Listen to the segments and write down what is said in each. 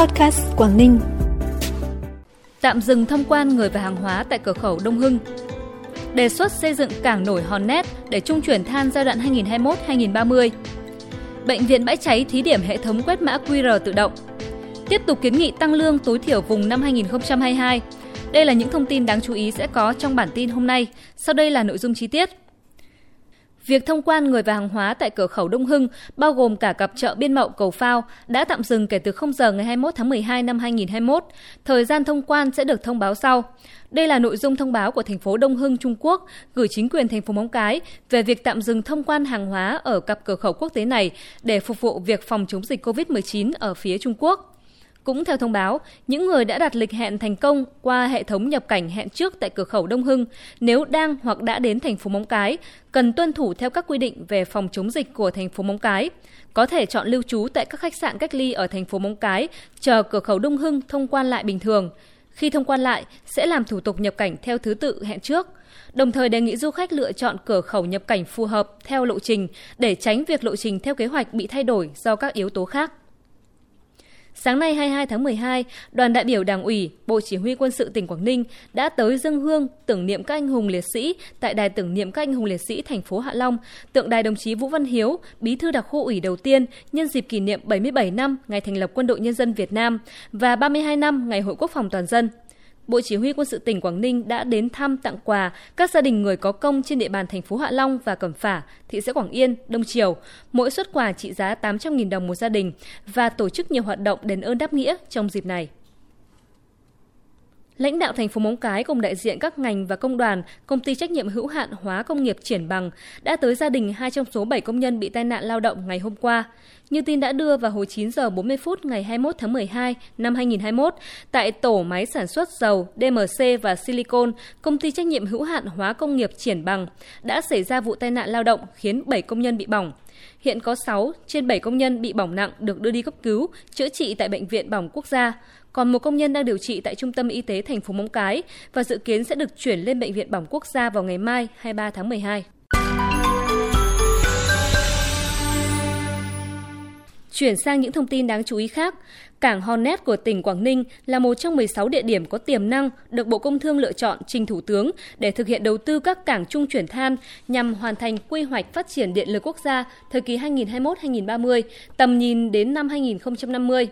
Podcast Quảng Ninh. Tạm dừng thông quan người và hàng hóa tại cửa khẩu Đông Hưng. Đề xuất xây dựng cảng nổi Hòn Nét để trung chuyển than giai đoạn 2021-2030. Bệnh viện Bãi Cháy thí điểm hệ thống quét mã QR tự động. Tiếp tục kiến nghị tăng lương tối thiểu vùng năm 2022. Đây là những thông tin đáng chú ý sẽ có trong bản tin hôm nay. Sau đây là nội dung chi tiết. Việc thông quan người và hàng hóa tại cửa khẩu Đông Hưng, bao gồm cả cặp chợ Biên Mậu Cầu Phao, đã tạm dừng kể từ 0 giờ ngày 21 tháng 12 năm 2021. Thời gian thông quan sẽ được thông báo sau. Đây là nội dung thông báo của thành phố Đông Hưng, Trung Quốc gửi chính quyền thành phố Móng Cái về việc tạm dừng thông quan hàng hóa ở cặp cửa khẩu quốc tế này để phục vụ việc phòng chống dịch COVID-19 ở phía Trung Quốc. Cũng theo thông báo, những người đã đặt lịch hẹn thành công qua hệ thống nhập cảnh hẹn trước tại cửa khẩu Đông Hưng, nếu đang hoặc đã đến thành phố Móng Cái, cần tuân thủ theo các quy định về phòng chống dịch của thành phố Móng Cái. Có thể chọn lưu trú tại các khách sạn cách ly ở thành phố Móng Cái, chờ cửa khẩu Đông Hưng thông quan lại bình thường. Khi thông quan lại, sẽ làm thủ tục nhập cảnh theo thứ tự hẹn trước. Đồng thời đề nghị du khách lựa chọn cửa khẩu nhập cảnh phù hợp theo lộ trình để tránh việc lộ trình theo kế hoạch bị thay đổi do các yếu tố khác. Sáng nay 22 tháng 12, đoàn đại biểu Đảng ủy, Bộ Chỉ huy Quân sự tỉnh Quảng Ninh đã tới dân hương tưởng niệm các anh hùng liệt sĩ tại đài tưởng niệm các anh hùng liệt sĩ thành phố Hạ Long, tượng đài đồng chí Vũ Văn Hiếu, bí thư đặc khu ủy đầu tiên nhân dịp kỷ niệm 77 năm ngày thành lập Quân đội Nhân dân Việt Nam và 32 năm ngày Hội Quốc phòng toàn dân. Bộ Chỉ huy Quân sự tỉnh Quảng Ninh đã đến thăm tặng quà các gia đình người có công trên địa bàn thành phố Hạ Long và Cẩm Phả, thị xã Quảng Yên, Đông Triều, mỗi xuất quà trị giá 800.000 đồng một gia đình và tổ chức nhiều hoạt động đền ơn đáp nghĩa trong dịp này. Lãnh đạo thành phố Móng Cái cùng đại diện các ngành và công đoàn, công ty trách nhiệm hữu hạn hóa công nghiệp Triển Bằng đã tới gia đình hai trong số 7 công nhân bị tai nạn lao động ngày hôm qua. Như tin đã đưa vào hồi 9 giờ 40 phút ngày 21 tháng 12 năm 2021, tại tổ máy sản xuất dầu DMC và silicon, công ty trách nhiệm hữu hạn hóa công nghiệp Triển Bằng đã xảy ra vụ tai nạn lao động khiến 7 công nhân bị bỏng. Hiện có 6 trên 7 công nhân bị bỏng nặng được đưa đi cấp cứu, chữa trị tại Bệnh viện Bỏng Quốc gia. Còn một công nhân đang điều trị tại Trung tâm Y tế thành phố Móng Cái và dự kiến sẽ được chuyển lên Bệnh viện Bỏng Quốc gia vào ngày mai 23 tháng 12. Chuyển sang những thông tin đáng chú ý khác, cảng Hornet của tỉnh Quảng Ninh là một trong 16 địa điểm có tiềm năng được Bộ Công Thương lựa chọn trình Thủ tướng để thực hiện đầu tư các cảng trung chuyển than nhằm hoàn thành quy hoạch phát triển điện lực quốc gia thời kỳ 2021-2030, tầm nhìn đến năm 2050.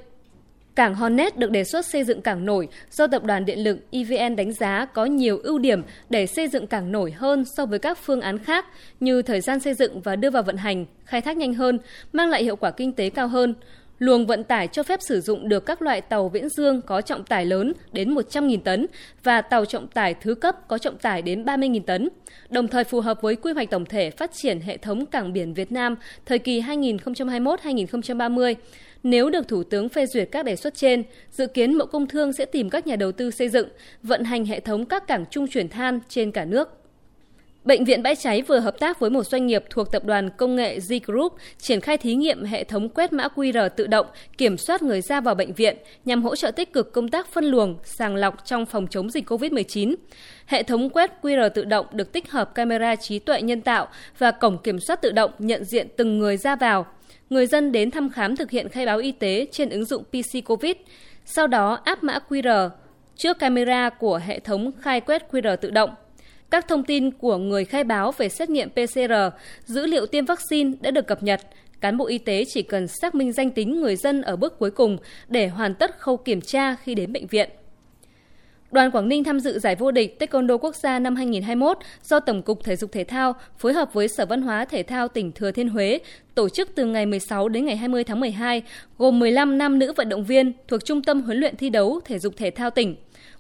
Cảng Hornet được đề xuất xây dựng cảng nổi do Tập đoàn Điện lực EVN đánh giá có nhiều ưu điểm để xây dựng cảng nổi hơn so với các phương án khác như thời gian xây dựng và đưa vào vận hành, khai thác nhanh hơn, mang lại hiệu quả kinh tế cao hơn. Luồng vận tải cho phép sử dụng được các loại tàu viễn dương có trọng tải lớn đến 100.000 tấn và tàu trọng tải thứ cấp có trọng tải đến 30.000 tấn, đồng thời phù hợp với quy hoạch tổng thể phát triển hệ thống cảng biển Việt Nam thời kỳ 2021-2030 nếu được Thủ tướng phê duyệt các đề xuất trên, dự kiến Bộ Công Thương sẽ tìm các nhà đầu tư xây dựng, vận hành hệ thống các cảng trung chuyển than trên cả nước. Bệnh viện Bãi Cháy vừa hợp tác với một doanh nghiệp thuộc tập đoàn công nghệ Z Group triển khai thí nghiệm hệ thống quét mã QR tự động kiểm soát người ra vào bệnh viện nhằm hỗ trợ tích cực công tác phân luồng, sàng lọc trong phòng chống dịch COVID-19. Hệ thống quét QR tự động được tích hợp camera trí tuệ nhân tạo và cổng kiểm soát tự động nhận diện từng người ra vào người dân đến thăm khám thực hiện khai báo y tế trên ứng dụng PC COVID, sau đó áp mã QR trước camera của hệ thống khai quét QR tự động. Các thông tin của người khai báo về xét nghiệm PCR, dữ liệu tiêm vaccine đã được cập nhật. Cán bộ y tế chỉ cần xác minh danh tính người dân ở bước cuối cùng để hoàn tất khâu kiểm tra khi đến bệnh viện. Đoàn Quảng Ninh tham dự giải vô địch Taekwondo quốc gia năm 2021 do Tổng cục Thể dục Thể thao phối hợp với Sở Văn hóa Thể thao tỉnh Thừa Thiên Huế tổ chức từ ngày 16 đến ngày 20 tháng 12, gồm 15 nam nữ vận động viên thuộc Trung tâm huấn luyện thi đấu thể dục thể thao tỉnh.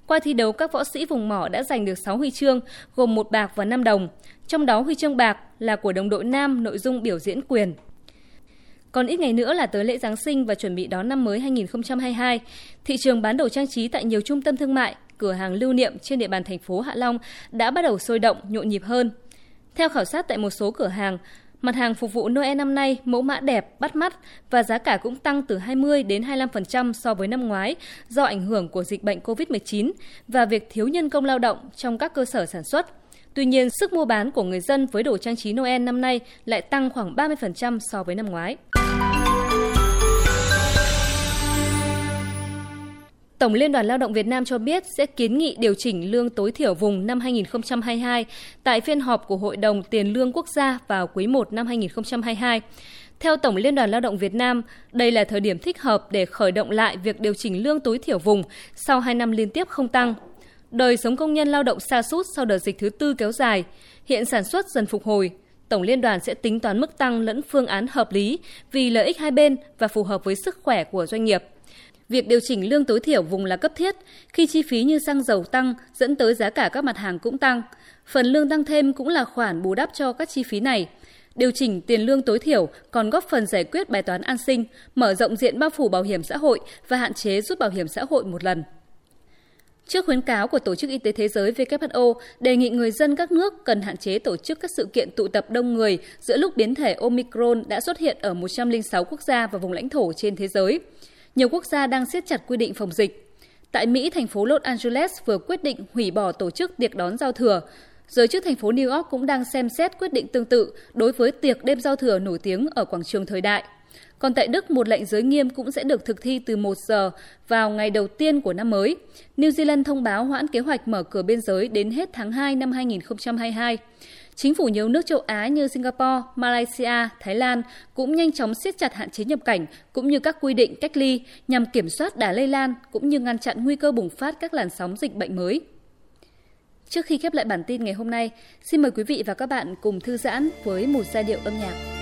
Qua thi đấu, các võ sĩ vùng mỏ đã giành được 6 huy chương, gồm một bạc và 5 đồng. Trong đó huy chương bạc là của đồng đội nam nội dung biểu diễn quyền. Còn ít ngày nữa là tới lễ Giáng sinh và chuẩn bị đón năm mới 2022. Thị trường bán đồ trang trí tại nhiều trung tâm thương mại, cửa hàng lưu niệm trên địa bàn thành phố Hạ Long đã bắt đầu sôi động, nhộn nhịp hơn. Theo khảo sát tại một số cửa hàng, mặt hàng phục vụ Noel năm nay mẫu mã đẹp, bắt mắt và giá cả cũng tăng từ 20 đến 25% so với năm ngoái do ảnh hưởng của dịch bệnh COVID-19 và việc thiếu nhân công lao động trong các cơ sở sản xuất. Tuy nhiên, sức mua bán của người dân với đồ trang trí Noel năm nay lại tăng khoảng 30% so với năm ngoái. Tổng Liên đoàn Lao động Việt Nam cho biết sẽ kiến nghị điều chỉnh lương tối thiểu vùng năm 2022 tại phiên họp của Hội đồng Tiền lương Quốc gia vào quý 1 năm 2022. Theo Tổng Liên đoàn Lao động Việt Nam, đây là thời điểm thích hợp để khởi động lại việc điều chỉnh lương tối thiểu vùng sau 2 năm liên tiếp không tăng. Đời sống công nhân lao động xa sút sau đợt dịch thứ tư kéo dài, hiện sản xuất dần phục hồi. Tổng Liên đoàn sẽ tính toán mức tăng lẫn phương án hợp lý vì lợi ích hai bên và phù hợp với sức khỏe của doanh nghiệp. Việc điều chỉnh lương tối thiểu vùng là cấp thiết khi chi phí như xăng dầu tăng dẫn tới giá cả các mặt hàng cũng tăng. Phần lương tăng thêm cũng là khoản bù đắp cho các chi phí này. Điều chỉnh tiền lương tối thiểu còn góp phần giải quyết bài toán an sinh, mở rộng diện bao phủ bảo hiểm xã hội và hạn chế rút bảo hiểm xã hội một lần. Trước khuyến cáo của Tổ chức Y tế Thế giới WHO đề nghị người dân các nước cần hạn chế tổ chức các sự kiện tụ tập đông người giữa lúc biến thể Omicron đã xuất hiện ở 106 quốc gia và vùng lãnh thổ trên thế giới. Nhiều quốc gia đang siết chặt quy định phòng dịch. Tại Mỹ, thành phố Los Angeles vừa quyết định hủy bỏ tổ chức tiệc đón giao thừa. Giới chức thành phố New York cũng đang xem xét quyết định tương tự đối với tiệc đêm giao thừa nổi tiếng ở quảng trường thời đại. Còn tại Đức, một lệnh giới nghiêm cũng sẽ được thực thi từ 1 giờ vào ngày đầu tiên của năm mới. New Zealand thông báo hoãn kế hoạch mở cửa biên giới đến hết tháng 2 năm 2022. Chính phủ nhiều nước châu Á như Singapore, Malaysia, Thái Lan cũng nhanh chóng siết chặt hạn chế nhập cảnh cũng như các quy định cách ly nhằm kiểm soát đà lây lan cũng như ngăn chặn nguy cơ bùng phát các làn sóng dịch bệnh mới. Trước khi khép lại bản tin ngày hôm nay, xin mời quý vị và các bạn cùng thư giãn với một giai điệu âm nhạc.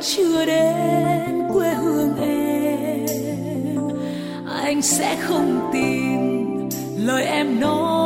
Chưa đến quê hương em. Anh sẽ không tin lời em nói.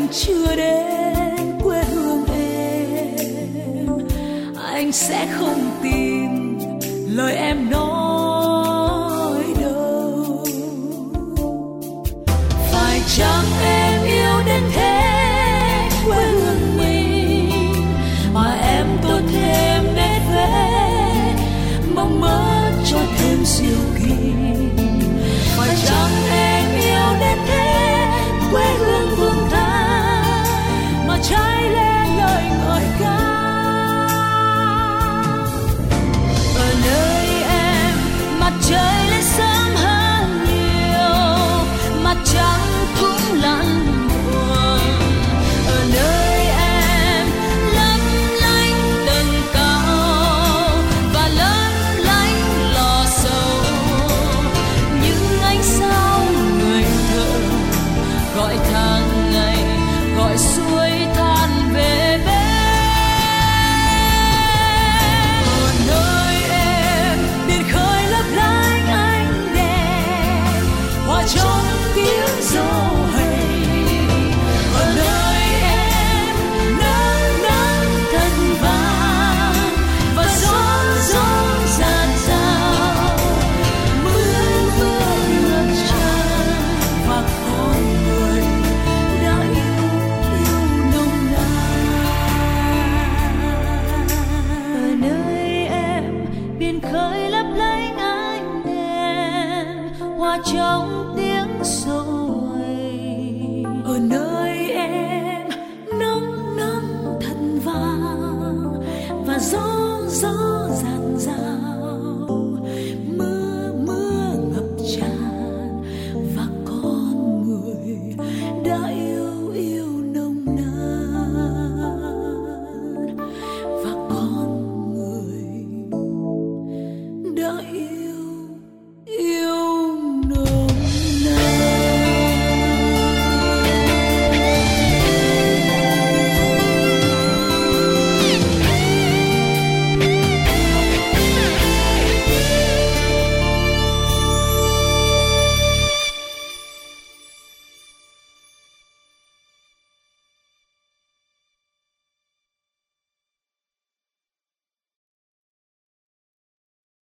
Anh chưa đến quê hương em. Anh sẽ không tin lời em nói.